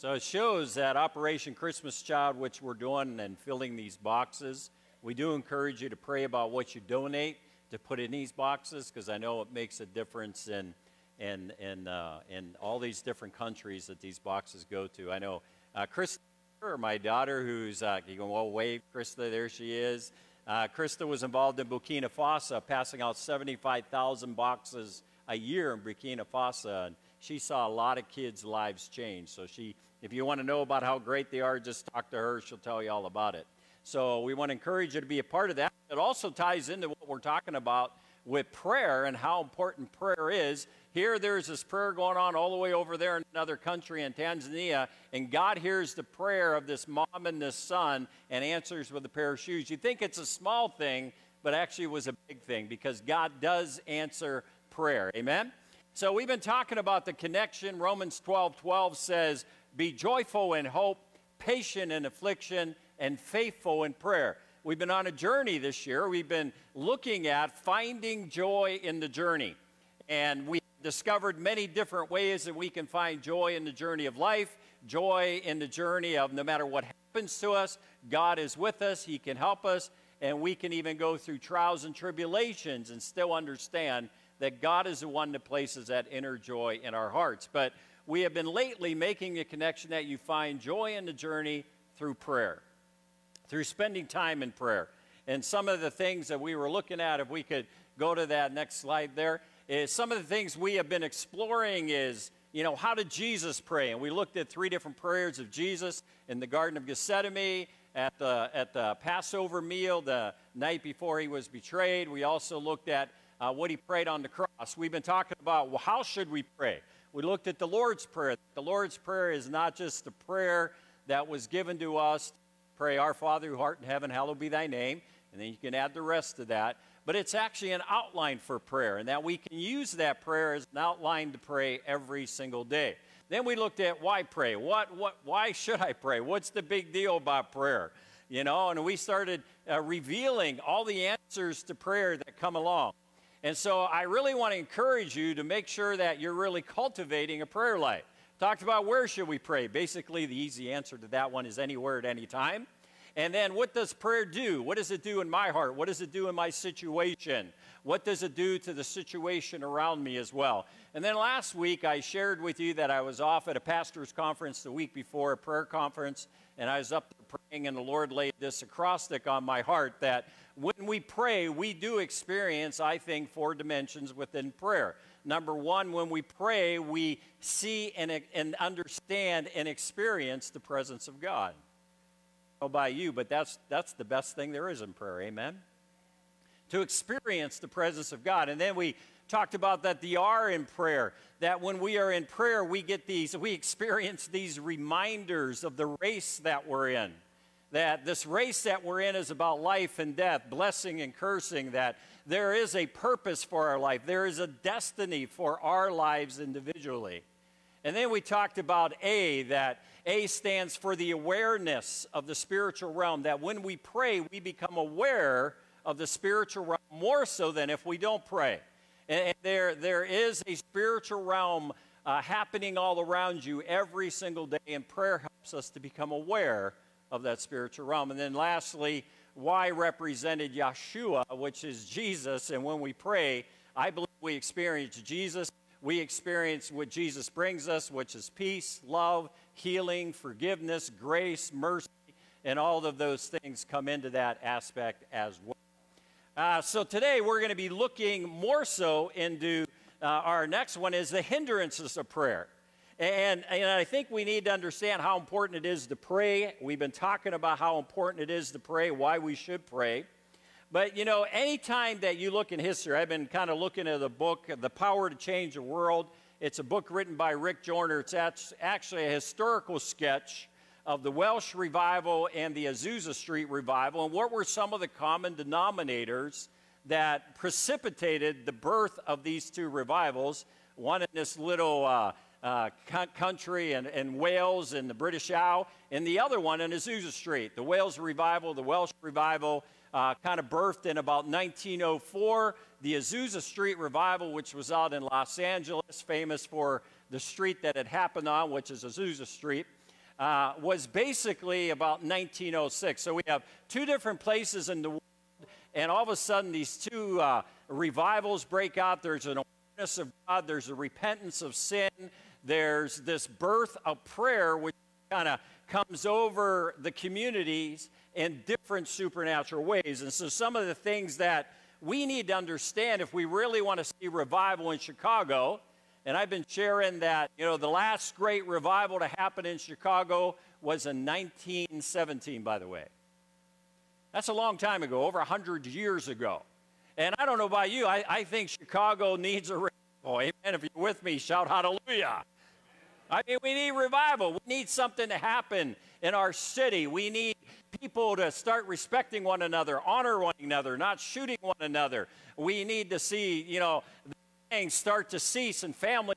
So it shows that Operation Christmas Child, which we're doing and filling these boxes, we do encourage you to pray about what you donate to put in these boxes because I know it makes a difference in, in, in, uh, in all these different countries that these boxes go to. I know uh, Krista, my daughter, who's, uh, you can well wave, Krista, there she is. Uh, Krista was involved in Burkina Faso, passing out 75,000 boxes a year in Burkina Faso. And she saw a lot of kids' lives change. So she if you want to know about how great they are, just talk to her. She'll tell you all about it. So we want to encourage you to be a part of that. It also ties into what we're talking about with prayer and how important prayer is. Here, there's this prayer going on all the way over there in another country in Tanzania, and God hears the prayer of this mom and this son and answers with a pair of shoes. You think it's a small thing, but actually it was a big thing because God does answer prayer. Amen? So we've been talking about the connection. Romans 12 12 says, be joyful in hope, patient in affliction, and faithful in prayer. We've been on a journey this year. We've been looking at finding joy in the journey. And we discovered many different ways that we can find joy in the journey of life, joy in the journey of no matter what happens to us, God is with us, He can help us, and we can even go through trials and tribulations and still understand that God is the one that places that inner joy in our hearts. But we have been lately making the connection that you find joy in the journey through prayer, through spending time in prayer. And some of the things that we were looking at, if we could go to that next slide there, is some of the things we have been exploring is, you know, how did Jesus pray? And we looked at three different prayers of Jesus in the Garden of Gethsemane, at the, at the Passover meal the night before he was betrayed. We also looked at uh, what he prayed on the cross. We've been talking about well, how should we pray? We looked at the Lord's Prayer. The Lord's Prayer is not just the prayer that was given to us pray, Our Father who art in heaven, hallowed be thy name. And then you can add the rest to that. But it's actually an outline for prayer, and that we can use that prayer as an outline to pray every single day. Then we looked at why pray. What, what, why should I pray? What's the big deal about prayer? You know, and we started uh, revealing all the answers to prayer that come along. And so I really want to encourage you to make sure that you're really cultivating a prayer life. Talked about where should we pray. Basically, the easy answer to that one is anywhere at any time. And then what does prayer do? What does it do in my heart? What does it do in my situation? What does it do to the situation around me as well? And then last week I shared with you that I was off at a pastor's conference the week before, a prayer conference, and I was up praying, and the Lord laid this acrostic on my heart that when we pray, we do experience, I think, four dimensions within prayer. Number one, when we pray, we see and, and understand and experience the presence of God. Oh, about you, but that's, that's the best thing there is in prayer. Amen? To experience the presence of God. And then we talked about that the R in prayer, that when we are in prayer, we get these, we experience these reminders of the race that we're in that this race that we're in is about life and death, blessing and cursing, that there is a purpose for our life, there is a destiny for our lives individually. And then we talked about A, that A stands for the awareness of the spiritual realm, that when we pray, we become aware of the spiritual realm more so than if we don't pray. And there, there is a spiritual realm uh, happening all around you every single day, and prayer helps us to become aware of that spiritual realm. And then lastly, Y represented Yeshua, which is Jesus. And when we pray, I believe we experience Jesus. We experience what Jesus brings us, which is peace, love, healing, forgiveness, grace, mercy, and all of those things come into that aspect as well. Uh, so today we're going to be looking more so into uh, our next one is the hindrances of prayer. And, and I think we need to understand how important it is to pray. We've been talking about how important it is to pray, why we should pray. But you know, anytime that you look in history, I've been kind of looking at the book, The Power to Change the World. It's a book written by Rick Joyner. It's actually a historical sketch of the Welsh revival and the Azusa Street revival, and what were some of the common denominators that precipitated the birth of these two revivals. One in this little uh, uh, country and, and Wales and the British Isle, and the other one in Azusa Street. The Wales revival, the Welsh revival, uh, kind of birthed in about 1904. The Azusa Street revival, which was out in Los Angeles, famous for the street that it happened on, which is Azusa Street. uh, was basically about 1906. So we have two different places in the world, and all of a sudden these two uh, revivals break out. There's an awareness of God, there's a repentance of sin, there's this birth of prayer, which kind of comes over the communities in different supernatural ways. And so some of the things that we need to understand if we really want to see revival in Chicago and I've been sharing that, you know, the last great revival to happen in Chicago was in 1917, by the way. That's a long time ago, over 100 years ago. And I don't know about you, I, I think Chicago needs a revival. Amen. If you're with me, shout hallelujah. I mean, we need revival. We need something to happen in our city. We need people to start respecting one another, honor one another, not shooting one another. We need to see, you know, things start to cease and families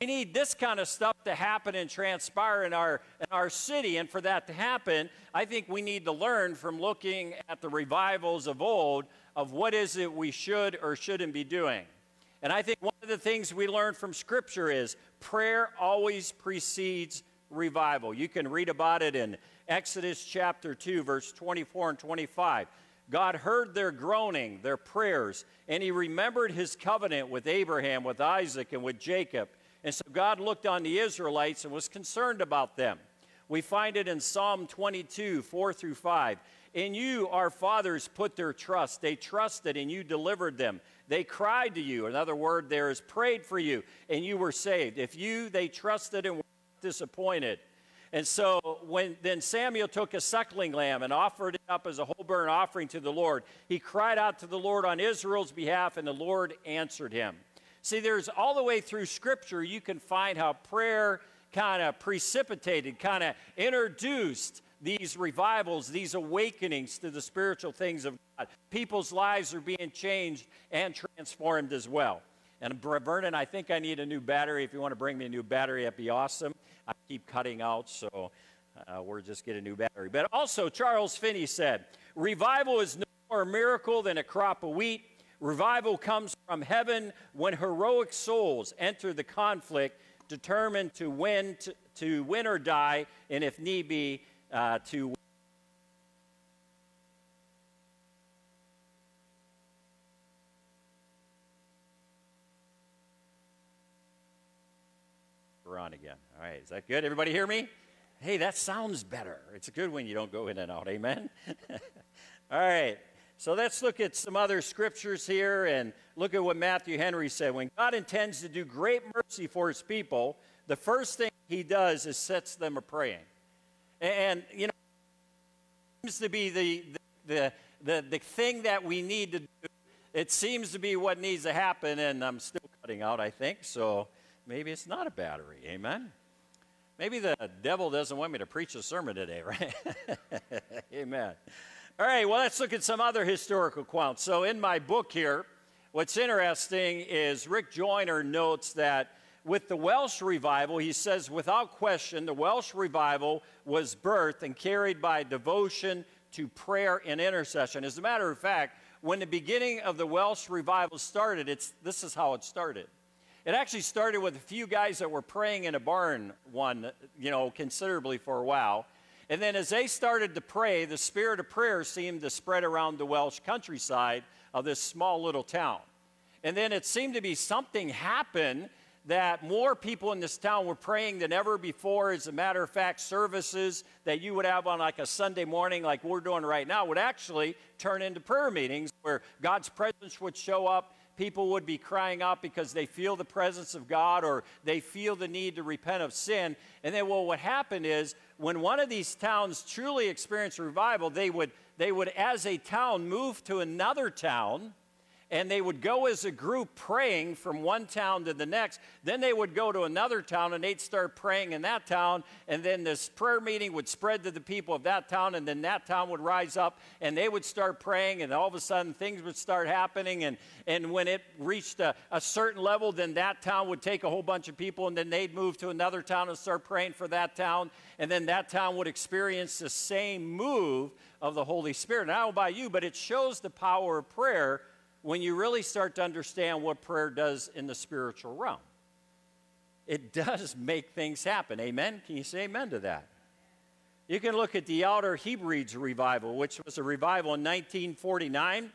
we need this kind of stuff to happen and transpire in our, in our city. And for that to happen, I think we need to learn from looking at the revivals of old of what is it we should or shouldn't be doing. And I think one of the things we learn from Scripture is prayer always precedes revival. You can read about it in Exodus chapter 2, verse 24 and 25. God heard their groaning, their prayers, and he remembered his covenant with Abraham, with Isaac, and with Jacob. And so God looked on the Israelites and was concerned about them. We find it in Psalm 22, 4 through 5. In you, our fathers put their trust. They trusted and you delivered them. They cried to you. Another word there is prayed for you, and you were saved. If you, they trusted and were disappointed. And so when then Samuel took a suckling lamb and offered it up as a whole burnt offering to the Lord, he cried out to the Lord on Israel's behalf, and the Lord answered him. See, there's all the way through Scripture, you can find how prayer kind of precipitated, kind of introduced these revivals, these awakenings to the spiritual things of God. People's lives are being changed and transformed as well. And Vernon, I think I need a new battery. If you want to bring me a new battery, that'd be awesome. I keep cutting out, so uh, we're just get a new battery. But also, Charles Finney said, "Revival is no more a miracle than a crop of wheat. Revival comes from heaven when heroic souls enter the conflict, determined to win, to, to win or die, and if need be, uh, to." We're on again. All right, is that good? Everybody hear me? Hey, that sounds better. It's a good when you don't go in and out. Amen? All right, so let's look at some other scriptures here and look at what Matthew Henry said. When God intends to do great mercy for his people, the first thing he does is sets them a praying. And, you know, seems to be the, the, the, the thing that we need to do. It seems to be what needs to happen, and I'm still cutting out, I think, so maybe it's not a battery. Amen. Maybe the devil doesn't want me to preach a sermon today, right? Amen. All right, well, let's look at some other historical accounts. So, in my book here, what's interesting is Rick Joyner notes that with the Welsh revival, he says, without question, the Welsh revival was birthed and carried by devotion to prayer and intercession. As a matter of fact, when the beginning of the Welsh revival started, it's, this is how it started. It actually started with a few guys that were praying in a barn one, you know, considerably for a while. And then as they started to pray, the spirit of prayer seemed to spread around the Welsh countryside of this small little town. And then it seemed to be something happened that more people in this town were praying than ever before. As a matter of fact, services that you would have on like a Sunday morning, like we're doing right now, would actually turn into prayer meetings where God's presence would show up people would be crying out because they feel the presence of God or they feel the need to repent of sin. And then, well, what happened is when one of these towns truly experienced revival, they would, they would as a town, move to another town and they would go as a group praying from one town to the next. Then they would go to another town and they'd start praying in that town. And then this prayer meeting would spread to the people of that town. And then that town would rise up and they would start praying. And all of a sudden things would start happening. And, and when it reached a, a certain level, then that town would take a whole bunch of people and then they'd move to another town and start praying for that town. And then that town would experience the same move of the Holy Spirit. I don't about you, but it shows the power of prayer when you really start to understand what prayer does in the spiritual realm. it does make things happen. Amen? Can you say amen to that? You can look at the Outer Hebrides revival, which was a revival in 1949.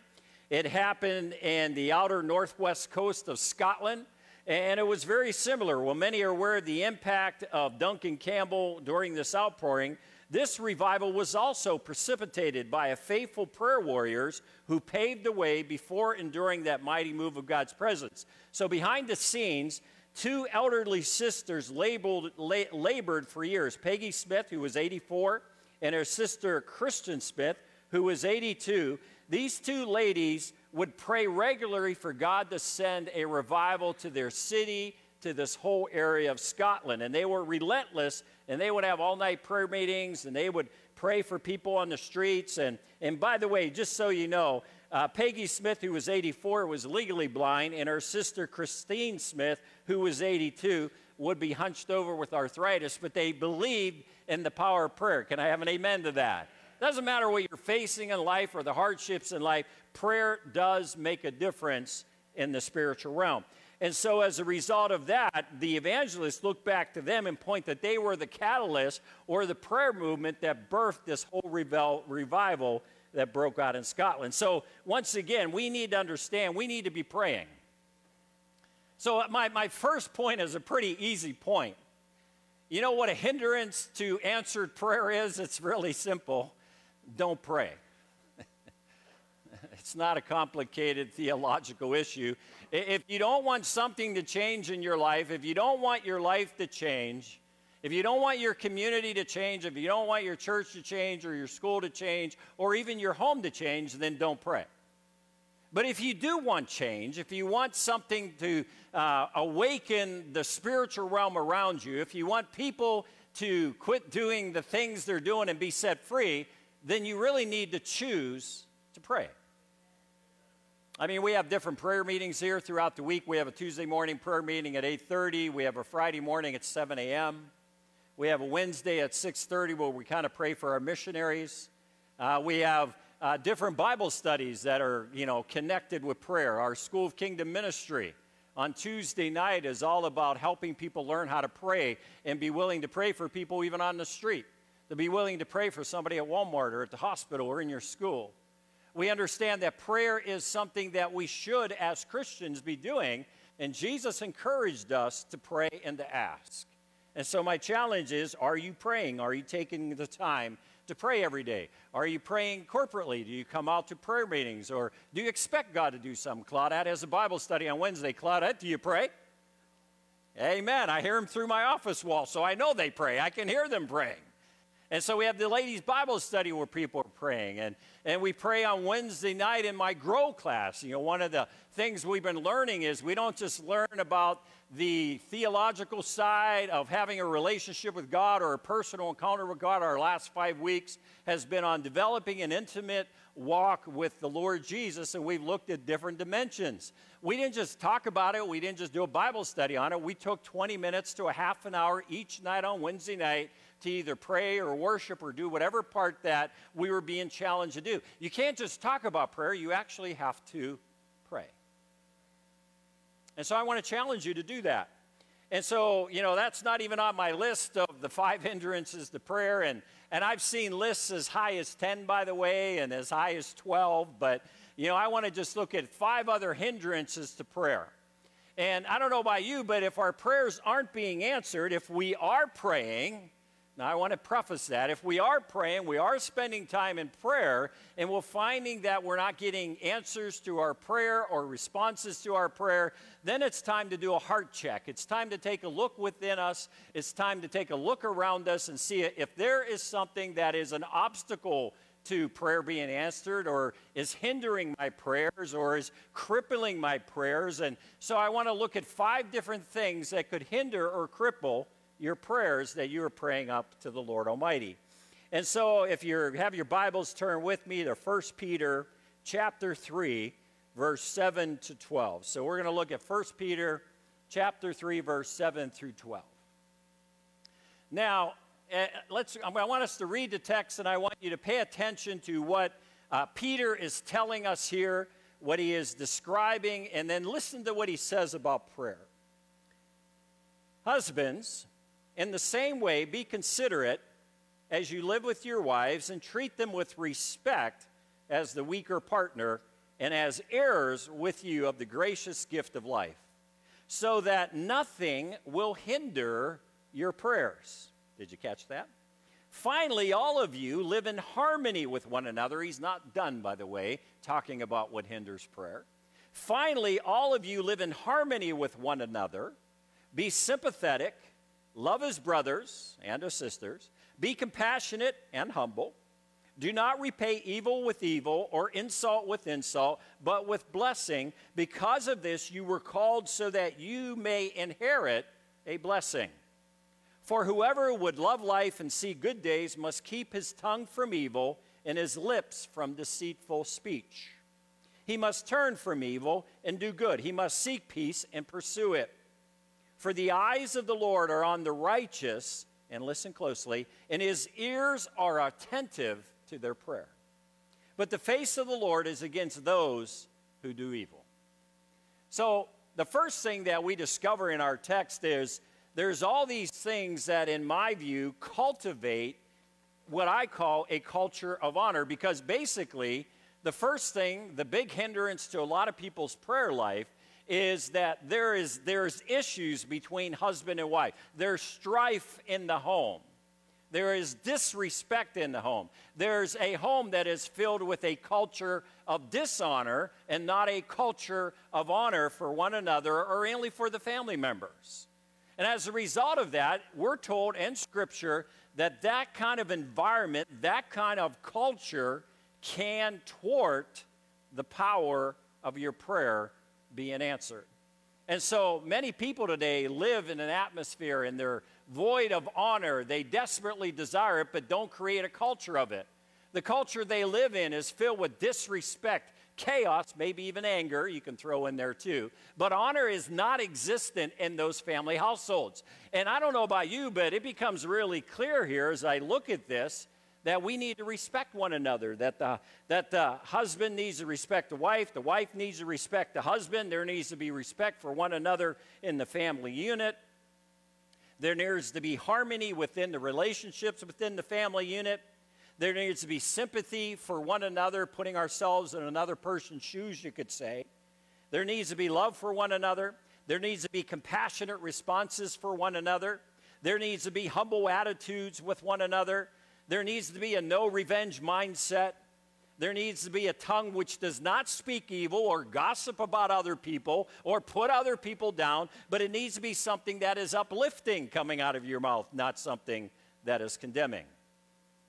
It happened in the outer northwest coast of Scotland, and it was very similar. Well, many are aware of the impact of Duncan Campbell during this outpouring. This revival was also precipitated by a faithful prayer warriors who paved the way before and during that mighty move of God's presence. So, behind the scenes, two elderly sisters labeled, la- labored for years Peggy Smith, who was 84, and her sister Christian Smith, who was 82. These two ladies would pray regularly for God to send a revival to their city, to this whole area of Scotland. And they were relentless, and they would have all night prayer meetings, and they would pray for people on the streets. And, and by the way, just so you know, uh, Peggy Smith, who was 84, was legally blind, and her sister Christine Smith, who was 82, would be hunched over with arthritis, but they believed in the power of prayer. Can I have an amen to that? Doesn't matter what you're facing in life or the hardships in life, prayer does make a difference in the spiritual realm. And so, as a result of that, the evangelists look back to them and point that they were the catalyst or the prayer movement that birthed this whole revival that broke out in Scotland. So, once again, we need to understand we need to be praying. So, my, my first point is a pretty easy point. You know what a hindrance to answered prayer is? It's really simple don't pray. It's not a complicated theological issue. If you don't want something to change in your life, if you don't want your life to change, if you don't want your community to change, if you don't want your church to change or your school to change or even your home to change, then don't pray. But if you do want change, if you want something to uh, awaken the spiritual realm around you, if you want people to quit doing the things they're doing and be set free, then you really need to choose to pray. I mean, we have different prayer meetings here throughout the week. We have a Tuesday morning prayer meeting at 8:30. We have a Friday morning at 7 a.m. We have a Wednesday at 6:30 where we kind of pray for our missionaries. Uh, we have uh, different Bible studies that are, you know, connected with prayer. Our School of Kingdom Ministry on Tuesday night is all about helping people learn how to pray and be willing to pray for people even on the street to be willing to pray for somebody at Walmart or at the hospital or in your school. We understand that prayer is something that we should, as Christians, be doing, and Jesus encouraged us to pray and to ask. And so, my challenge is are you praying? Are you taking the time to pray every day? Are you praying corporately? Do you come out to prayer meetings? Or do you expect God to do something? Claudette has a Bible study on Wednesday. Claudette, do you pray? Amen. I hear them through my office wall, so I know they pray. I can hear them praying. And so we have the ladies' Bible study where people are praying. And, and we pray on Wednesday night in my Grow class. You know, one of the things we've been learning is we don't just learn about the theological side of having a relationship with God or a personal encounter with God. Our last five weeks has been on developing an intimate walk with the Lord Jesus, and we've looked at different dimensions. We didn't just talk about it, we didn't just do a Bible study on it. We took 20 minutes to a half an hour each night on Wednesday night to either pray or worship or do whatever part that we were being challenged to do. You can't just talk about prayer, you actually have to pray. And so I want to challenge you to do that. And so, you know, that's not even on my list of the five hindrances to prayer. And, and I've seen lists as high as 10, by the way, and as high as 12. But, you know, I want to just look at five other hindrances to prayer. And I don't know about you, but if our prayers aren't being answered, if we are praying, now, I want to preface that. If we are praying, we are spending time in prayer, and we're finding that we're not getting answers to our prayer or responses to our prayer, then it's time to do a heart check. It's time to take a look within us. It's time to take a look around us and see if there is something that is an obstacle to prayer being answered or is hindering my prayers or is crippling my prayers. And so I want to look at five different things that could hinder or cripple your prayers that you are praying up to the Lord Almighty. And so if you have your Bibles, turn with me to 1 Peter chapter 3, verse 7 to 12. So we're going to look at 1 Peter chapter 3, verse 7 through 12. Now, uh, let's, I want us to read the text, and I want you to pay attention to what uh, Peter is telling us here, what he is describing, and then listen to what he says about prayer. Husbands, in the same way, be considerate as you live with your wives and treat them with respect as the weaker partner and as heirs with you of the gracious gift of life, so that nothing will hinder your prayers. Did you catch that? Finally, all of you live in harmony with one another. He's not done, by the way, talking about what hinders prayer. Finally, all of you live in harmony with one another. Be sympathetic, love his brothers and his sisters, be compassionate and humble. Do not repay evil with evil or insult with insult, but with blessing. Because of this, you were called so that you may inherit a blessing. For whoever would love life and see good days must keep his tongue from evil and his lips from deceitful speech. He must turn from evil and do good. He must seek peace and pursue it. For the eyes of the Lord are on the righteous, and listen closely, and his ears are attentive to their prayer. But the face of the Lord is against those who do evil. So, the first thing that we discover in our text is there's all these things that, in my view, cultivate what I call a culture of honor because basically, the first thing, the big hindrance to a lot of people's prayer life is that there is there's issues between husband and wife. There's strife in the home. There is disrespect in the home. There's a home that is filled with a culture of dishonor and not a culture of honor for one another or only for the family members. And as a result of that, we're told in Scripture that that kind of environment, that kind of culture can thwart the power of your prayer being answered. And so many people today live in an atmosphere and they're void of honor. They desperately desire it, but don't create a culture of it. The culture they live in is filled with disrespect, chaos, maybe even anger, you can throw in there too. But honor is not existent in those family households. And I don't know about you, but it becomes really clear here as I look at this that we need to respect one another, that the, that the husband needs to respect the wife, the wife needs to respect the husband, there needs to be respect for one another in the family unit. There needs to be harmony within the relationships within the family unit. There needs to be sympathy for one another, putting ourselves in another person's shoes, you could say. There needs to be love for one another. There needs to be compassionate responses for one another. There needs to be humble attitudes with one another. There needs to be a no revenge mindset. There needs to be a tongue which does not speak evil or gossip about other people or put other people down, but it needs to be something that is uplifting coming out of your mouth, not something that is condemning.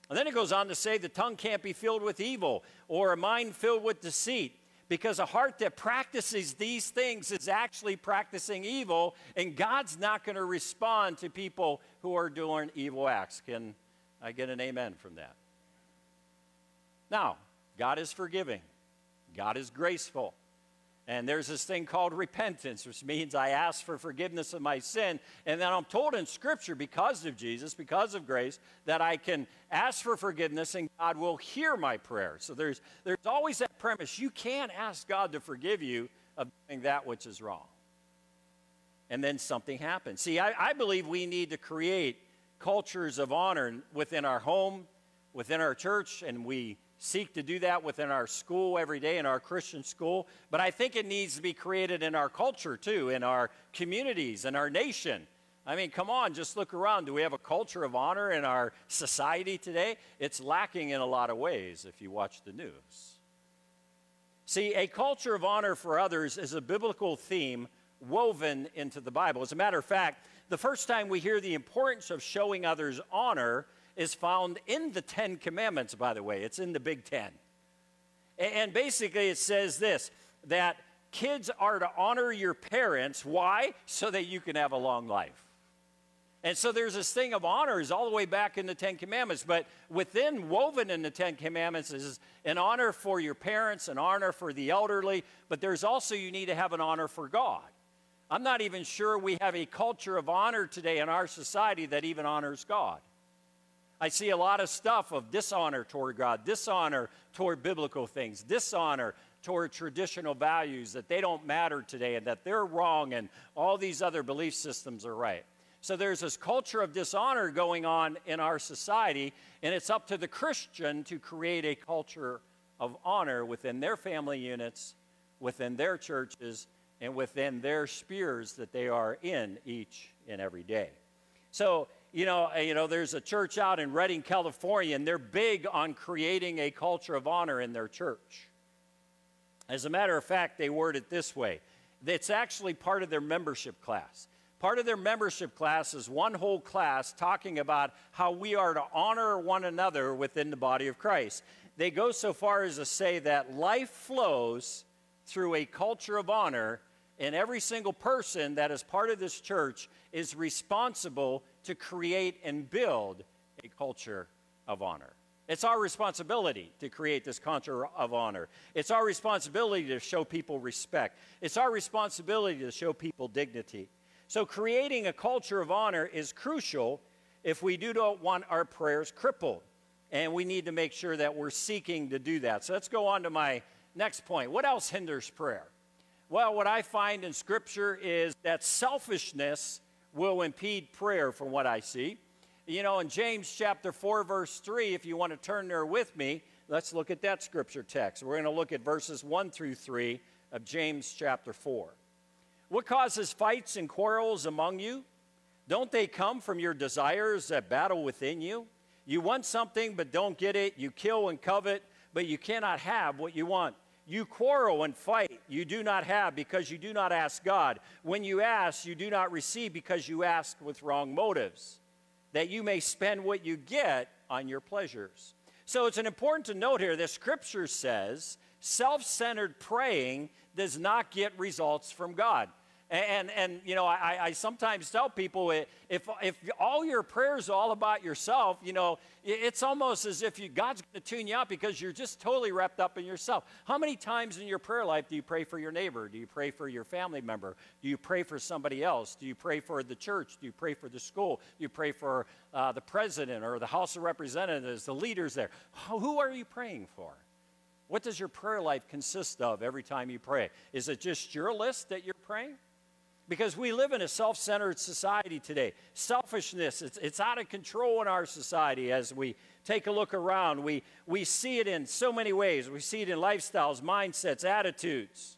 And then it goes on to say the tongue can't be filled with evil or a mind filled with deceit because a heart that practices these things is actually practicing evil, and God's not going to respond to people who are doing evil acts. Can I get an amen from that? Now, God is forgiving, God is graceful. And there's this thing called repentance, which means I ask for forgiveness of my sin. And then I'm told in Scripture, because of Jesus, because of grace, that I can ask for forgiveness and God will hear my prayer. So there's, there's always that premise you can't ask God to forgive you of doing that which is wrong. And then something happens. See, I, I believe we need to create cultures of honor within our home, within our church, and we seek to do that within our school every day in our Christian school, but I think it needs to be created in our culture too, in our communities, in our nation. I mean, come on, just look around. Do we have a culture of honor in our society today? It's lacking in a lot of ways if you watch the news. See, a culture of honor for others is a biblical theme woven into the Bible. As a matter of fact, the first time we hear the importance of showing others honor is found in the Ten Commandments, by the way. It's in the Big Ten. And basically, it says this that kids are to honor your parents. Why? So that you can have a long life. And so there's this thing of honors all the way back in the Ten Commandments. But within, woven in the Ten Commandments, is an honor for your parents, an honor for the elderly, but there's also you need to have an honor for God. I'm not even sure we have a culture of honor today in our society that even honors God. I see a lot of stuff of dishonor toward God, dishonor toward biblical things, dishonor toward traditional values that they don't matter today and that they're wrong and all these other belief systems are right. So there's this culture of dishonor going on in our society, and it's up to the Christian to create a culture of honor within their family units, within their churches, and within their spheres that they are in each and every day. So, you know, uh, you know, there's a church out in Redding, California, and they're big on creating a culture of honor in their church. As a matter of fact, they word it this way it's actually part of their membership class. Part of their membership class is one whole class talking about how we are to honor one another within the body of Christ. They go so far as to say that life flows through a culture of honor, and every single person that is part of this church is responsible to create and build a culture of honor. It's our responsibility to create this culture of honor. It's our responsibility to show people respect. It's our responsibility to show people dignity. So, creating a culture of honor is crucial if we do not want our prayers crippled. And we need to make sure that we're seeking to do that. So, let's go on to my next point. What else hinders prayer? Well, what I find in Scripture is that selfishness will impede prayer, from what I see. You know, in James chapter 4, verse 3, if you want to turn there with me, let's look at that scripture text. We're going to look at verses 1 through 3 of James chapter 4. What causes fights and quarrels among you? Don't they come from your desires that battle within you? You want something but don't get it. You kill and covet, but you cannot have what you want. You quarrel and fight. You do not have because you do not ask God. When you ask, you do not receive because you ask with wrong motives that you may spend what you get on your pleasures. So it's important to note here that Scripture says self centered praying does not get results from God. And, and you know, I, I sometimes tell people if, if all your prayers are all about yourself, you know, it's almost as if you, God's going to tune you out because you're just totally wrapped up in yourself. How many times in your prayer life do you pray for your neighbor? Do you pray for your family member? Do you pray for somebody else? Do you pray for the church? Do you pray for the school? Do you pray for uh, the president or the House of Representatives, the leaders there? Who are you praying for? What does your prayer life consist of every time you pray? Is it just your list that you're praying? Because we live in a self centered society today. Selfishness, it's, it's out of control in our society as we take a look around. We, we see it in so many ways. We see it in lifestyles, mindsets, attitudes.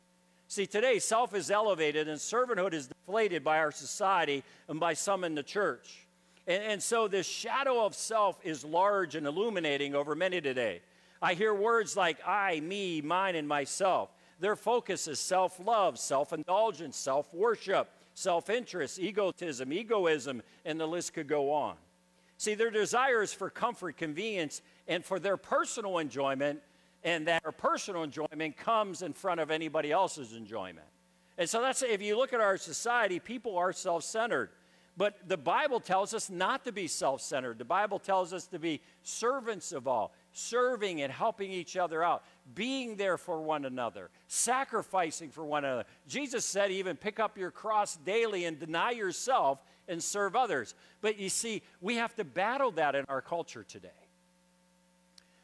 See, today, self is elevated and servanthood is deflated by our society and by some in the church. And, and so, this shadow of self is large and illuminating over many today. I hear words like I, me, mine, and myself. Their focus is self love, self indulgence, self worship, self interest, egotism, egoism, and the list could go on. See, their desires for comfort, convenience, and for their personal enjoyment, and that personal enjoyment comes in front of anybody else's enjoyment. And so that's if you look at our society, people are self centered. But the Bible tells us not to be self centered. The Bible tells us to be servants of all, serving and helping each other out, being there for one another, sacrificing for one another. Jesus said, even pick up your cross daily and deny yourself and serve others. But you see, we have to battle that in our culture today.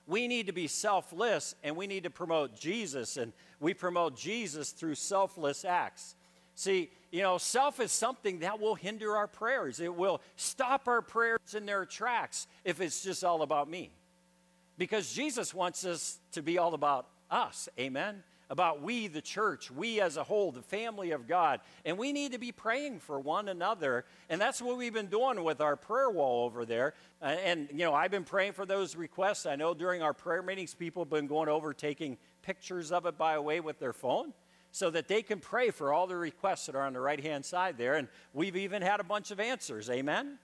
We need to be selfless and we need to promote Jesus, and we promote Jesus through selfless acts. See, you know, self is something that will hinder our prayers. It will stop our prayers in their tracks if it's just all about me. Because Jesus wants us to be all about us. Amen? About we, the church, we as a whole, the family of God. And we need to be praying for one another. And that's what we've been doing with our prayer wall over there. And, you know, I've been praying for those requests. I know during our prayer meetings, people have been going over taking pictures of it by the way with their phone so that they can pray for all the requests that are on the right hand side there. And we've even had a bunch of answers. Amen?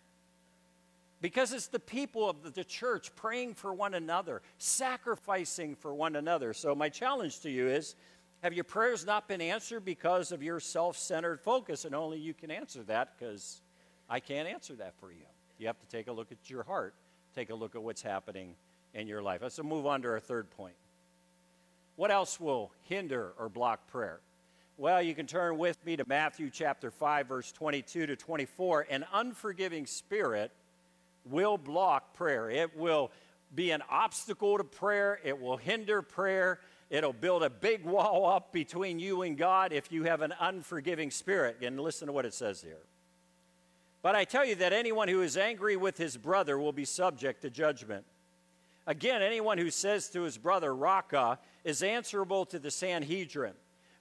Because it's the people of the church praying for one another, sacrificing for one another. So, my challenge to you is have your prayers not been answered because of your self centered focus? And only you can answer that because I can't answer that for you. You have to take a look at your heart, take a look at what's happening in your life. Let's move on to our third point. What else will hinder or block prayer? Well, you can turn with me to Matthew chapter 5, verse 22 to 24. An unforgiving spirit will block prayer. It will be an obstacle to prayer. It will hinder prayer. It'll build a big wall up between you and God if you have an unforgiving spirit. And listen to what it says here. But I tell you that anyone who is angry with his brother will be subject to judgment. Again, anyone who says to his brother, Raca, is answerable to the Sanhedrin.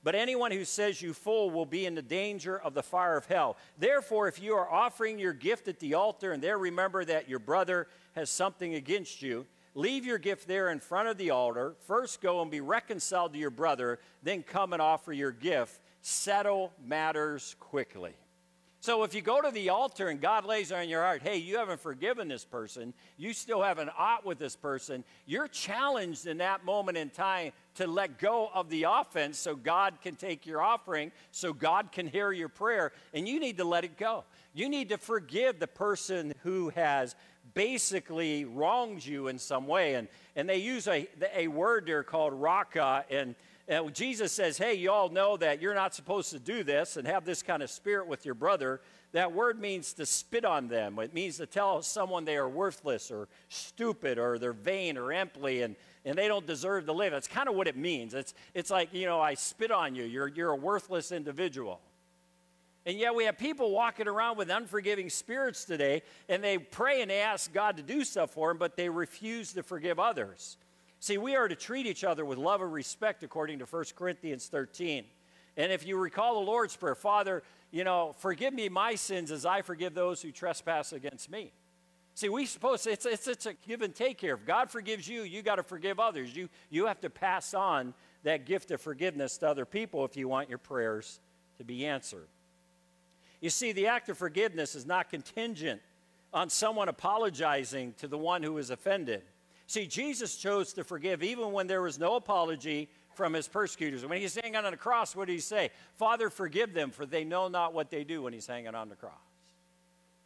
But anyone who says you fool will be in the danger of the fire of hell. Therefore, if you are offering your gift at the altar and there remember that your brother has something against you, leave your gift there in front of the altar. First go and be reconciled to your brother, then come and offer your gift. Settle matters quickly. So if you go to the altar and God lays on your heart, hey, you haven't forgiven this person, you still have an ought with this person, you're challenged in that moment in time to let go of the offense so God can take your offering, so God can hear your prayer, and you need to let it go. You need to forgive the person who has basically wronged you in some way. And, and they use a, a word there called raca, and and Jesus says, hey, you all know that you're not supposed to do this and have this kind of spirit with your brother. That word means to spit on them. It means to tell someone they are worthless or stupid or they're vain or empty and, and they don't deserve to live. That's kind of what it means. It's, it's like, you know, I spit on you. You're, you're a worthless individual. And yet we have people walking around with unforgiving spirits today, and they pray and they ask God to do stuff for them, but they refuse to forgive others. See, we are to treat each other with love and respect according to 1 Corinthians 13. And if you recall the Lord's Prayer, Father, you know, forgive me my sins as I forgive those who trespass against me. See, we suppose it's, it's, it's a give and take here. If God forgives you, you got to forgive others. You, you have to pass on that gift of forgiveness to other people if you want your prayers to be answered. You see, the act of forgiveness is not contingent on someone apologizing to the one who is offended. See, Jesus chose to forgive even when there was no apology from his persecutors. When he's hanging on the cross, what did he say? Father, forgive them, for they know not what they do when he's hanging on the cross.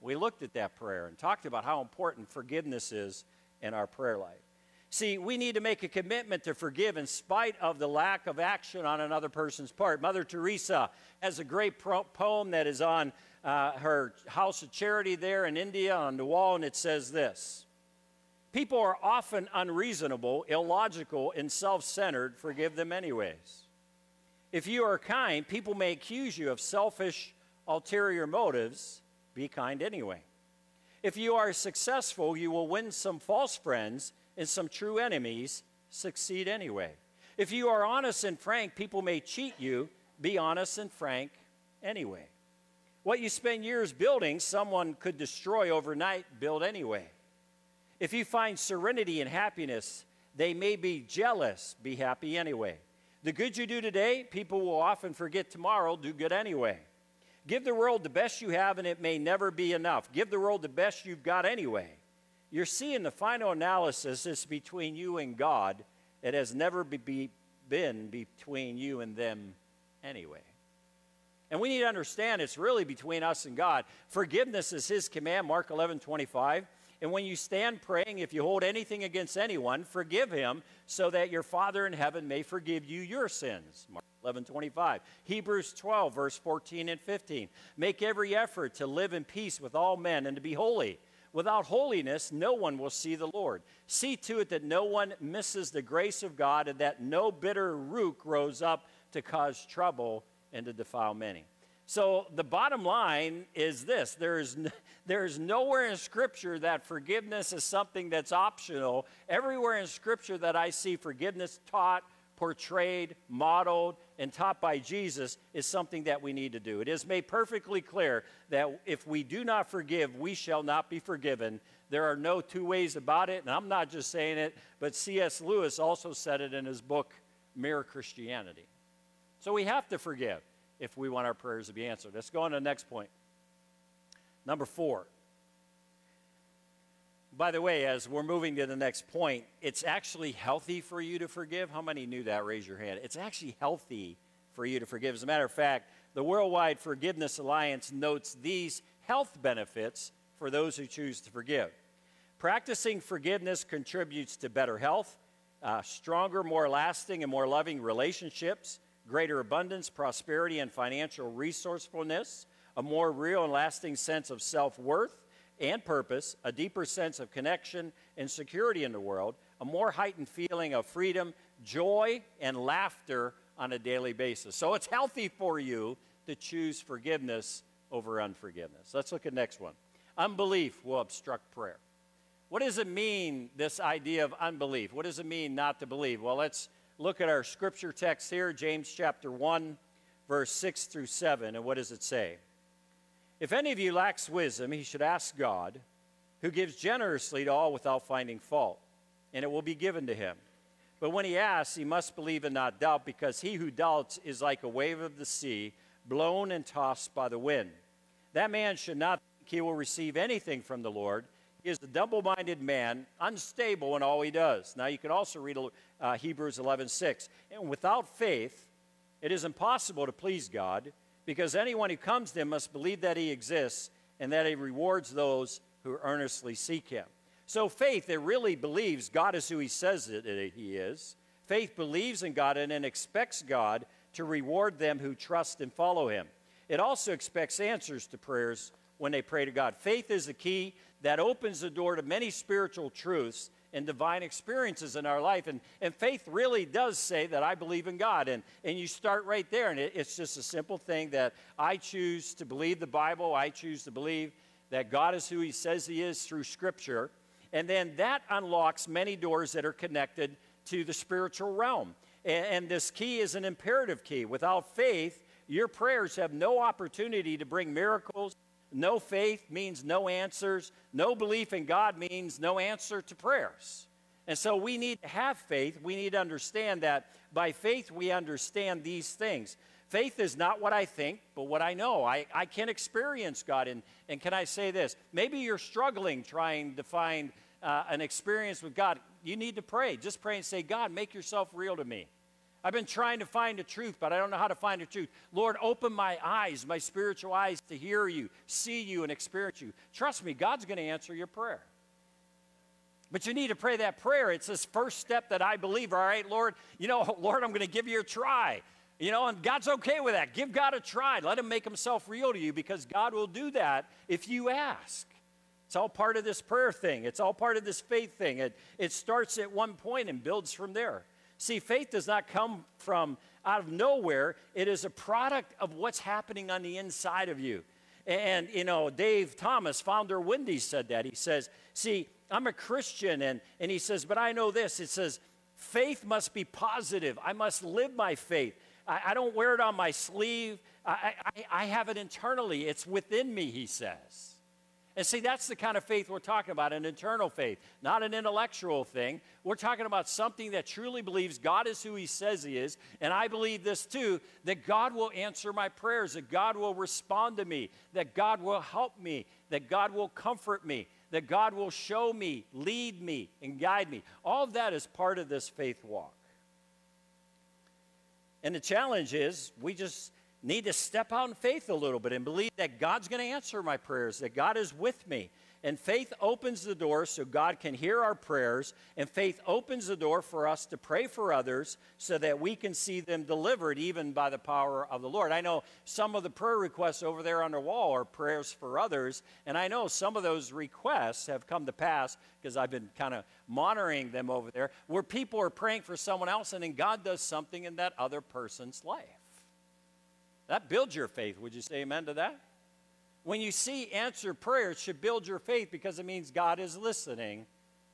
We looked at that prayer and talked about how important forgiveness is in our prayer life. See, we need to make a commitment to forgive in spite of the lack of action on another person's part. Mother Teresa has a great poem that is on uh, her house of charity there in India on the wall, and it says this People are often unreasonable, illogical, and self centered. Forgive them anyways. If you are kind, people may accuse you of selfish, ulterior motives. Be kind anyway. If you are successful, you will win some false friends and some true enemies. Succeed anyway. If you are honest and frank, people may cheat you. Be honest and frank anyway. What you spend years building, someone could destroy overnight. Build anyway. If you find serenity and happiness, they may be jealous. Be happy anyway. The good you do today, people will often forget tomorrow. Do good anyway. Give the world the best you have, and it may never be enough. Give the world the best you've got anyway. You're seeing the final analysis is between you and God. It has never be, been between you and them anyway. And we need to understand it's really between us and God. Forgiveness is His command, Mark 11 25. And when you stand praying, if you hold anything against anyone, forgive him so that your Father in heaven may forgive you your sins. Mark 11 25. Hebrews 12, verse 14 and 15. Make every effort to live in peace with all men and to be holy. Without holiness, no one will see the Lord. See to it that no one misses the grace of God and that no bitter root grows up to cause trouble and to defile many. So the bottom line is this there's, there's nowhere in Scripture that forgiveness is something that's optional. Everywhere in Scripture that I see forgiveness taught, portrayed, modeled, and taught by Jesus is something that we need to do. It is made perfectly clear that if we do not forgive, we shall not be forgiven. There are no two ways about it, and I'm not just saying it, but C.S. Lewis also said it in his book, Mere Christianity. So we have to forgive if we want our prayers to be answered. Let's go on to the next point. Number four. By the way, as we're moving to the next point, it's actually healthy for you to forgive. How many knew that? Raise your hand. It's actually healthy for you to forgive. As a matter of fact, the Worldwide Forgiveness Alliance notes these health benefits for those who choose to forgive. Practicing forgiveness contributes to better health, uh, stronger, more lasting, and more loving relationships, greater abundance, prosperity, and financial resourcefulness, a more real and lasting sense of self worth and purpose, a deeper sense of connection and security in the world, a more heightened feeling of freedom, joy, and laughter on a daily basis. So it's healthy for you to choose forgiveness over unforgiveness. Let's look at next one. Unbelief will obstruct prayer. What does it mean, this idea of unbelief? What does it mean not to believe? Well, let's look at our scripture text here, James chapter 1, verse 6 through 7. And what does it say? If any of you lacks wisdom, he should ask God, who gives generously to all without finding fault, and it will be given to him. But when he asks, he must believe and not doubt, because he who doubts is like a wave of the sea, blown and tossed by the wind. That man should not think he will receive anything from the Lord. Is a double minded man, unstable in all he does. Now, you can also read uh, Hebrews 11 6. And without faith, it is impossible to please God, because anyone who comes to him must believe that he exists and that he rewards those who earnestly seek him. So, faith, it really believes God is who he says that he is. Faith believes in God and then expects God to reward them who trust and follow him. It also expects answers to prayers when they pray to God. Faith is the key that opens the door to many spiritual truths and divine experiences in our life. And, and faith really does say that I believe in God. And, and you start right there, and it, it's just a simple thing that I choose to believe the Bible, I choose to believe that God is who He says He is through Scripture. And then that unlocks many doors that are connected to the spiritual realm. And, and this key is an imperative key. Without faith, your prayers have no opportunity to bring miracles. No faith means no answers. No belief in God means no answer to prayers. And so we need to have faith. We need to understand that by faith we understand these things. Faith is not what I think, but what I know. I, I can experience God. And, and can I say this? Maybe you're struggling trying to find uh, an experience with God, you need to pray. Just pray and say, God, make yourself real to me. I've been trying to find the truth, but I don't know how to find the truth. Lord, open my eyes, my spiritual eyes, to hear you, see you, and experience you. Trust me, God's going to answer your prayer. But you need to pray that prayer. It's this first step that I believe. All right, Lord, you know, Lord, I'm going to give you a try. You know, and God's okay with that. Give God a try. Let Him make Himself real to you because God will do that if you ask. It's all part of this prayer thing. It's all part of this faith thing. It, it starts at one point and builds from there. See, faith does not come from out of nowhere, it is a product of what's happening on the inside of you. And, you know, Dave Thomas, founder of Wendy's, said that. He says, See, I'm a Christian, and, and he says, But I know this. It says, faith must be positive. I must live my faith. I, I don't wear it on my sleeve, I, I, I have it internally. It's within me, he says. And see, that's the kind of faith we're talking about an internal faith, not an intellectual thing. We're talking about something that truly believes God is who He says He is. And I believe this too that God will answer my prayers, that God will respond to me, that God will help me, that God will comfort me, that God will show me, lead me, and guide me. All of that is part of this faith walk. And the challenge is we just need to step out in faith a little bit and believe that God's going to answer my prayers, that God is with me. And faith opens the door so God can hear our prayers, and faith opens the door for us to pray for others so that we can see them delivered even by the power of the Lord. I know some of the prayer requests over there on the wall are prayers for others, and I know some of those requests have come to pass because I've been kind of monitoring them over there, where people are praying for someone else, and then God does something in that other person's life. That builds your faith. Would you say amen to that? When you see answered prayers, should build your faith because it means God is listening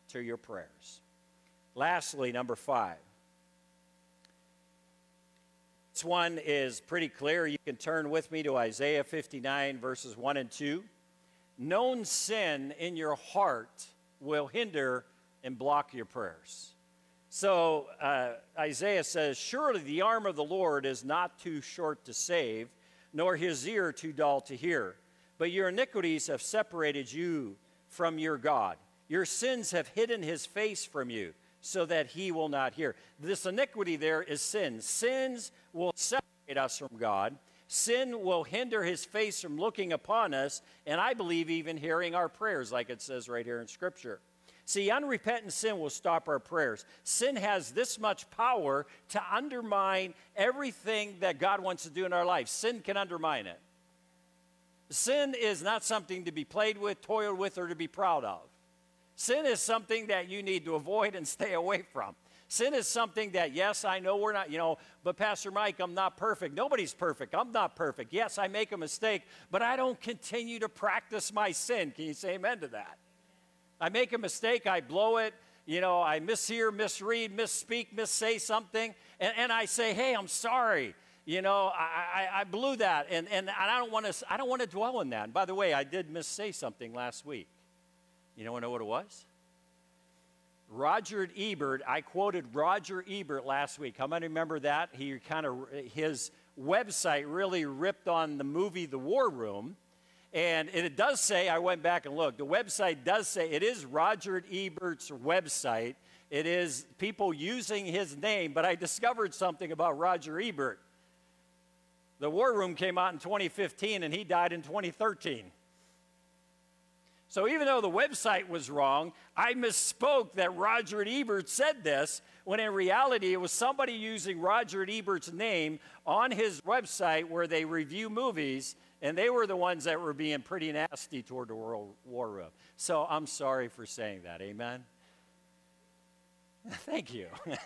to your prayers. Lastly, number five. This one is pretty clear. You can turn with me to Isaiah 59, verses 1 and 2. Known sin in your heart will hinder and block your prayers. So uh, Isaiah says, Surely the arm of the Lord is not too short to save, nor his ear too dull to hear. But your iniquities have separated you from your God. Your sins have hidden his face from you, so that he will not hear. This iniquity there is sin. Sins will separate us from God. Sin will hinder his face from looking upon us, and I believe even hearing our prayers, like it says right here in Scripture. See, unrepentant sin will stop our prayers. Sin has this much power to undermine everything that God wants to do in our life. Sin can undermine it. Sin is not something to be played with, toiled with, or to be proud of. Sin is something that you need to avoid and stay away from. Sin is something that, yes, I know we're not, you know, but Pastor Mike, I'm not perfect. Nobody's perfect. I'm not perfect. Yes, I make a mistake, but I don't continue to practice my sin. Can you say amen to that? I make a mistake, I blow it, you know, I mishear, misread, misspeak, missay something, and, and I say, hey, I'm sorry. You know, I, I, I blew that, and, and I don't want to I don't want to dwell in that. And by the way, I did missay something last week. You know, know what it was? Roger Ebert, I quoted Roger Ebert last week. How many remember that? He kind of, his website really ripped on the movie The War Room. And it does say, I went back and looked, the website does say it is Roger Ebert's website. It is people using his name, but I discovered something about Roger Ebert. The War Room came out in 2015 and he died in 2013. So even though the website was wrong, I misspoke that Roger Ebert said this, when in reality it was somebody using Roger Ebert's name on his website where they review movies, and they were the ones that were being pretty nasty toward the World War Room. So I'm sorry for saying that. Amen? Thank you.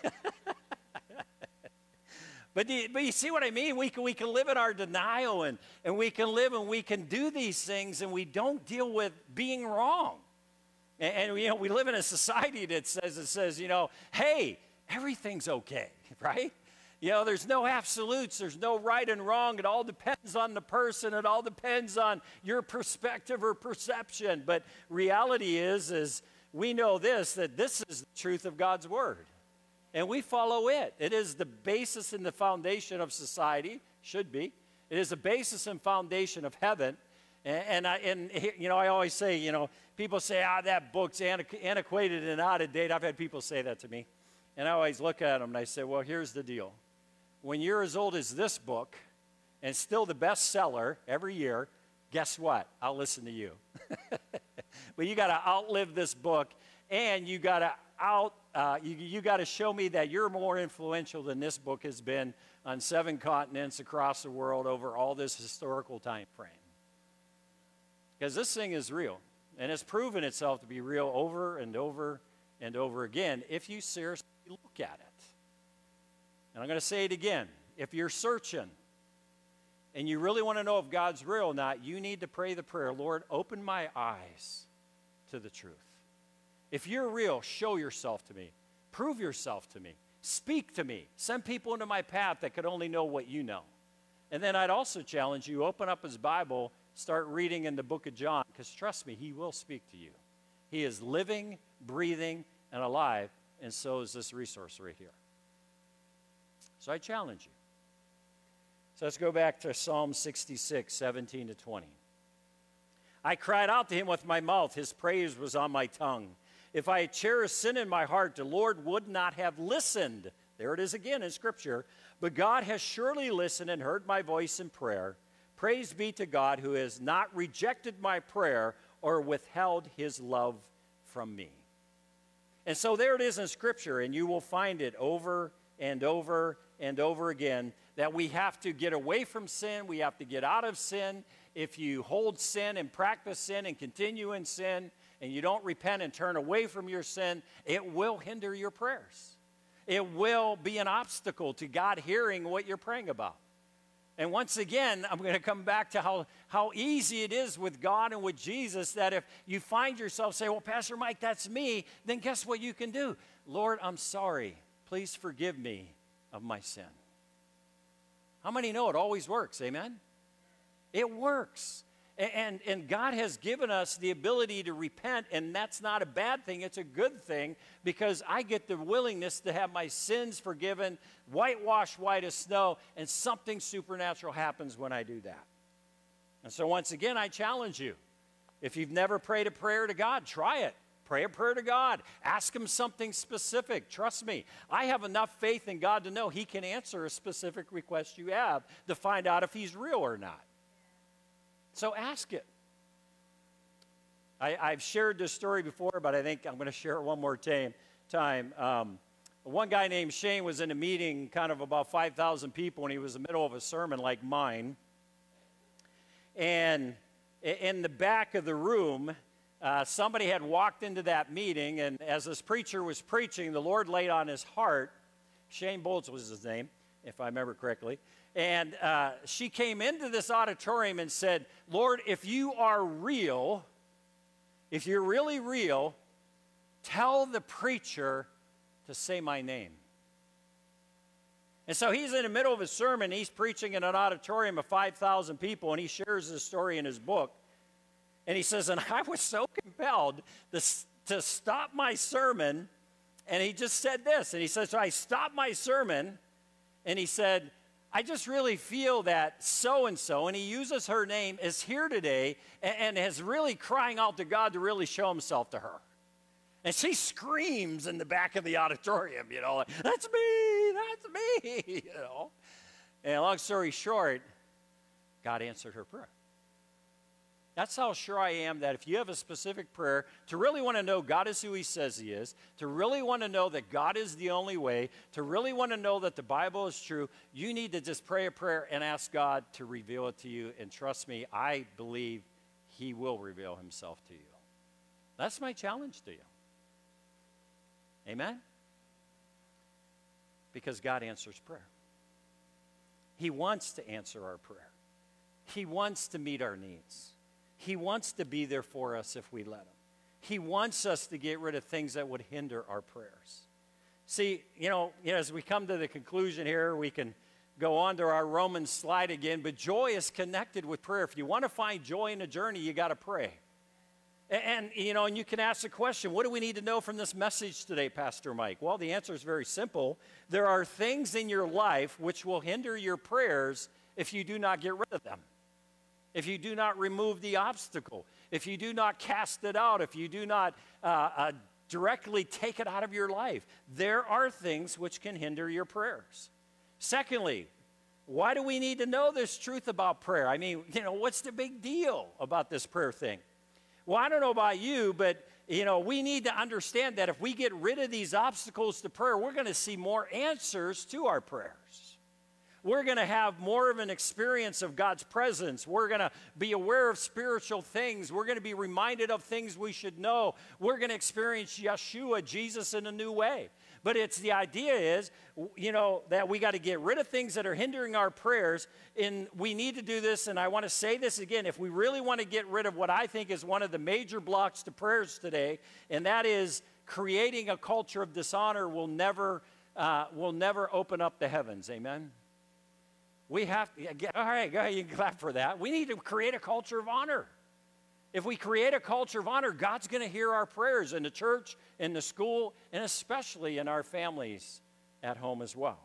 But, you, but you see what I mean? We can, we can live in our denial and, and we can live and we can do these things and we don't deal with being wrong. And, and you know, we live in a society that says, it says, you know, hey, everything's okay, right? You know, there's no absolutes, there's no right and wrong. It all depends on the person, it all depends on your perspective or perception. But reality is, is we know this, that this is the truth of God's word and we follow it. It is the basis and the foundation of society, should be. It is the basis and foundation of heaven. And, and, I, and you know, I always say, you know, people say, ah, that book's antiquated and out of date. I've had people say that to me. And I always look at them and I say, well, here's the deal. When you're as old as this book and still the bestseller every year, guess what? I'll listen to you. but you got to outlive this book and you got to out, uh, you, you got to show me that you're more influential than this book has been on seven continents across the world over all this historical time frame. Because this thing is real, and it's proven itself to be real over and over and over again if you seriously look at it. And I'm going to say it again. If you're searching and you really want to know if God's real or not, you need to pray the prayer Lord, open my eyes to the truth. If you're real, show yourself to me. Prove yourself to me. Speak to me. Send people into my path that could only know what you know. And then I'd also challenge you open up his Bible, start reading in the book of John, because trust me, he will speak to you. He is living, breathing, and alive, and so is this resource right here. So I challenge you. So let's go back to Psalm 66, 17 to 20. I cried out to him with my mouth, his praise was on my tongue. If I had cherished sin in my heart, the Lord would not have listened. There it is again in Scripture. But God has surely listened and heard my voice in prayer. Praise be to God who has not rejected my prayer or withheld his love from me. And so there it is in Scripture, and you will find it over and over and over again that we have to get away from sin, we have to get out of sin. If you hold sin and practice sin and continue in sin, and you don't repent and turn away from your sin, it will hinder your prayers. It will be an obstacle to God hearing what you're praying about. And once again, I'm going to come back to how, how easy it is with God and with Jesus that if you find yourself saying, Well, Pastor Mike, that's me, then guess what you can do? Lord, I'm sorry. Please forgive me of my sin. How many know it always works? Amen? It works. And, and God has given us the ability to repent, and that's not a bad thing. It's a good thing because I get the willingness to have my sins forgiven, whitewashed white as snow, and something supernatural happens when I do that. And so, once again, I challenge you. If you've never prayed a prayer to God, try it. Pray a prayer to God. Ask Him something specific. Trust me, I have enough faith in God to know He can answer a specific request you have to find out if He's real or not. So ask it. I, have shared this story before, but I think I'm going to share it one more time. time. Um, one guy named Shane was in a meeting, kind of about 5,000 people, and he was in the middle of a sermon like mine. And in the back of the room, uh, somebody had walked into that meeting, and as this preacher was preaching, the Lord laid on his heart, Shane Bolz was his name, if I remember correctly, and uh, she came into this auditorium and said, Lord, if you are real, if you're really real, tell the preacher to say my name. And so he's in the middle of his sermon. He's preaching in an auditorium of 5,000 people, and he shares this story in his book. And he says, And I was so compelled to, to stop my sermon. And he just said this. And he says, So I stopped my sermon, and he said, I just really feel that so and so, and he uses her name, is here today and, and is really crying out to God to really show himself to her. And she screams in the back of the auditorium, you know, that's me, that's me, you know. And long story short, God answered her prayer. That's how sure I am that if you have a specific prayer, to really want to know God is who He says He is, to really want to know that God is the only way, to really want to know that the Bible is true, you need to just pray a prayer and ask God to reveal it to you. And trust me, I believe He will reveal Himself to you. That's my challenge to you. Amen? Because God answers prayer. He wants to answer our prayer, He wants to meet our needs. He wants to be there for us if we let Him. He wants us to get rid of things that would hinder our prayers. See, you know, as we come to the conclusion here, we can go on to our Romans slide again, but joy is connected with prayer. If you want to find joy in a journey, you got to pray. And, you know, and you can ask the question, what do we need to know from this message today, Pastor Mike? Well, the answer is very simple. There are things in your life which will hinder your prayers if you do not get rid of them if you do not remove the obstacle, if you do not cast it out, if you do not uh, uh, directly take it out of your life, there are things which can hinder your prayers. Secondly, why do we need to know this truth about prayer? I mean, you know, what's the big deal about this prayer thing? Well, I don't know about you, but you know, we need to understand that if we get rid of these obstacles to prayer, we're going to see more answers to our prayers we're going to have more of an experience of God's presence. We're going to be aware of spiritual things. We're going to be reminded of things we should know. We're going to experience Yeshua, Jesus, in a new way. But it's the idea is, you know, that we got to get rid of things that are hindering our prayers. And we need to do this. And I want to say this again. If we really want to get rid of what I think is one of the major blocks to prayers today, and that is creating a culture of dishonor will never, uh, will never open up the heavens. Amen. We have to, all right, go ahead, you can clap for that. We need to create a culture of honor. If we create a culture of honor, God's going to hear our prayers in the church, in the school, and especially in our families at home as well.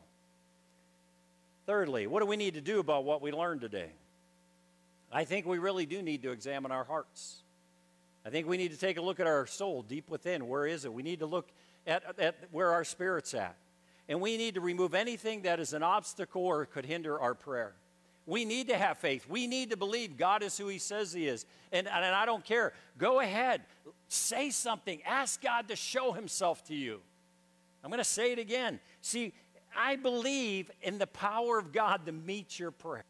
Thirdly, what do we need to do about what we learned today? I think we really do need to examine our hearts. I think we need to take a look at our soul deep within. Where is it? We need to look at, at where our spirit's at and we need to remove anything that is an obstacle or could hinder our prayer. We need to have faith. We need to believe God is who He says He is. And, and I don't care. Go ahead, say something. Ask God to show Himself to you. I'm going to say it again. See, I believe in the power of God to meet your prayer.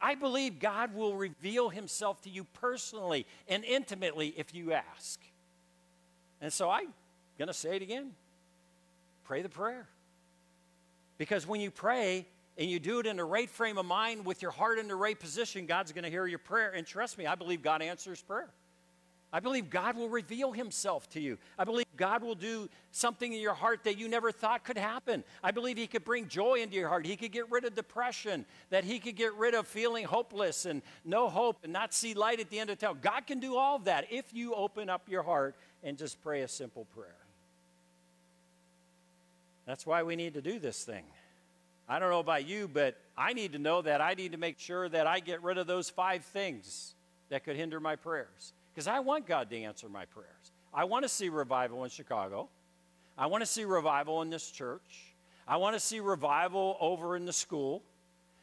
I believe God will reveal Himself to you personally and intimately if you ask. And so I'm going to say it again pray the prayer. Because when you pray and you do it in the right frame of mind with your heart in the right position, God's going to hear your prayer. And trust me, I believe God answers prayer. I believe God will reveal himself to you. I believe God will do something in your heart that you never thought could happen. I believe he could bring joy into your heart. He could get rid of depression, that he could get rid of feeling hopeless and no hope and not see light at the end of the tunnel. God can do all of that if you open up your heart and just pray a simple prayer. That's why we need to do this thing. I don't know about you, but I need to know that I need to make sure that I get rid of those five things that could hinder my prayers. Because I want God to answer my prayers. I want to see revival in Chicago. I want to see revival in this church. I want to see revival over in the school.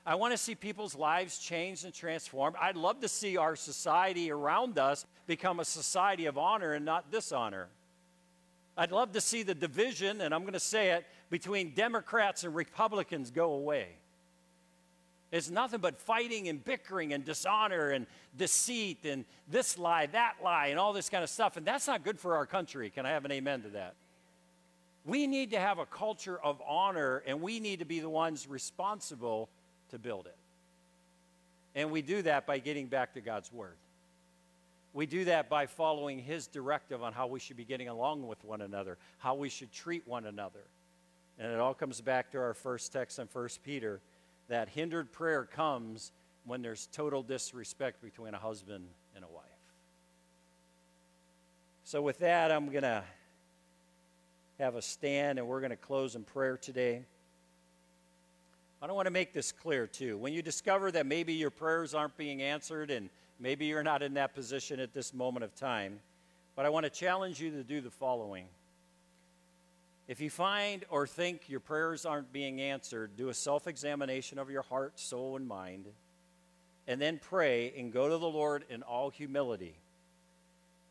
I want to see people's lives changed and transformed. I'd love to see our society around us become a society of honor and not dishonor. I'd love to see the division, and I'm going to say it, between Democrats and Republicans go away. It's nothing but fighting and bickering and dishonor and deceit and this lie, that lie, and all this kind of stuff. And that's not good for our country. Can I have an amen to that? We need to have a culture of honor, and we need to be the ones responsible to build it. And we do that by getting back to God's Word. We do that by following His directive on how we should be getting along with one another, how we should treat one another. And it all comes back to our first text in 1 Peter that hindered prayer comes when there's total disrespect between a husband and a wife. So, with that, I'm going to have a stand and we're going to close in prayer today. I don't want to make this clear, too. When you discover that maybe your prayers aren't being answered and maybe you're not in that position at this moment of time, but I want to challenge you to do the following. If you find or think your prayers aren't being answered, do a self examination of your heart, soul, and mind, and then pray and go to the Lord in all humility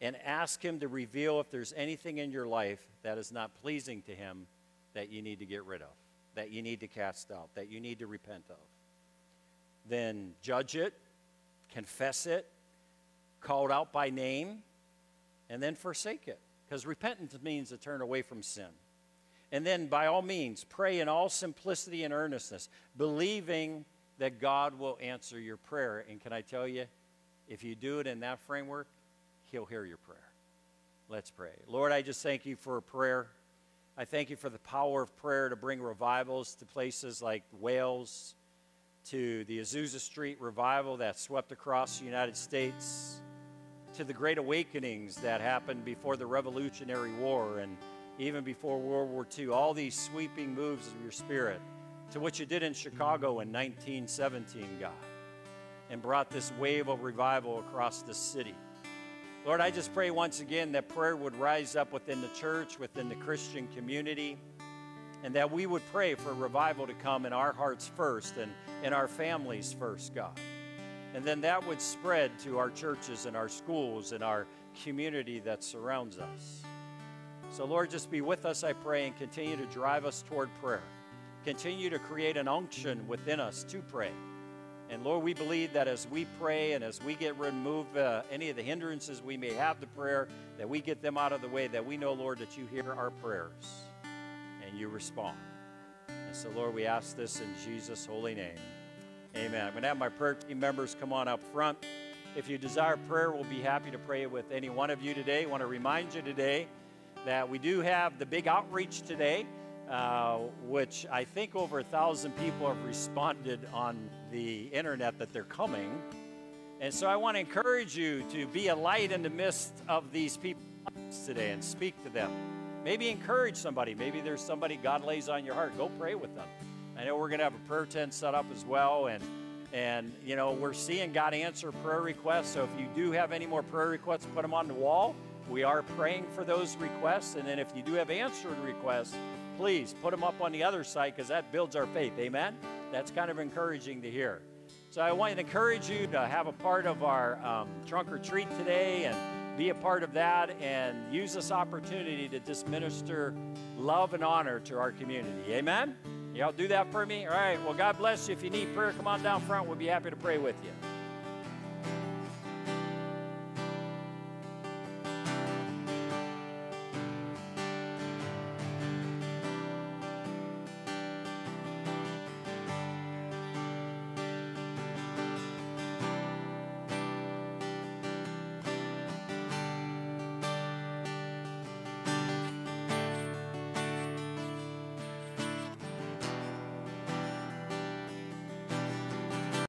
and ask Him to reveal if there's anything in your life that is not pleasing to Him that you need to get rid of, that you need to cast out, that you need to repent of. Then judge it, confess it, call it out by name, and then forsake it. Because repentance means to turn away from sin. And then, by all means, pray in all simplicity and earnestness, believing that God will answer your prayer. And can I tell you, if you do it in that framework, He'll hear your prayer. Let's pray. Lord, I just thank you for prayer. I thank you for the power of prayer to bring revivals to places like Wales, to the Azusa Street revival that swept across the United States, to the great awakenings that happened before the Revolutionary War and even before World War II, all these sweeping moves of your spirit to what you did in Chicago in 1917, God, and brought this wave of revival across the city. Lord, I just pray once again that prayer would rise up within the church, within the Christian community, and that we would pray for revival to come in our hearts first and in our families first, God. And then that would spread to our churches and our schools and our community that surrounds us. So, Lord, just be with us, I pray, and continue to drive us toward prayer. Continue to create an unction within us to pray. And Lord, we believe that as we pray and as we get remove uh, any of the hindrances we may have to prayer, that we get them out of the way, that we know, Lord, that you hear our prayers and you respond. And so, Lord, we ask this in Jesus' holy name. Amen. I'm going to have my prayer team members come on up front. If you desire prayer, we'll be happy to pray with any one of you today. I want to remind you today that we do have the big outreach today, uh, which I think over a thousand people have responded on the internet that they're coming. And so I want to encourage you to be a light in the midst of these people today and speak to them. Maybe encourage somebody. Maybe there's somebody God lays on your heart. Go pray with them. I know we're going to have a prayer tent set up as well. And, and, you know, we're seeing God answer prayer requests. So if you do have any more prayer requests, put them on the wall. We are praying for those requests. And then if you do have answered requests, please put them up on the other side because that builds our faith. Amen? That's kind of encouraging to hear. So I want to encourage you to have a part of our um, trunk or treat today and be a part of that and use this opportunity to just minister love and honor to our community. Amen? Y'all do that for me? All right. Well, God bless you. If you need prayer, come on down front. We'll be happy to pray with you.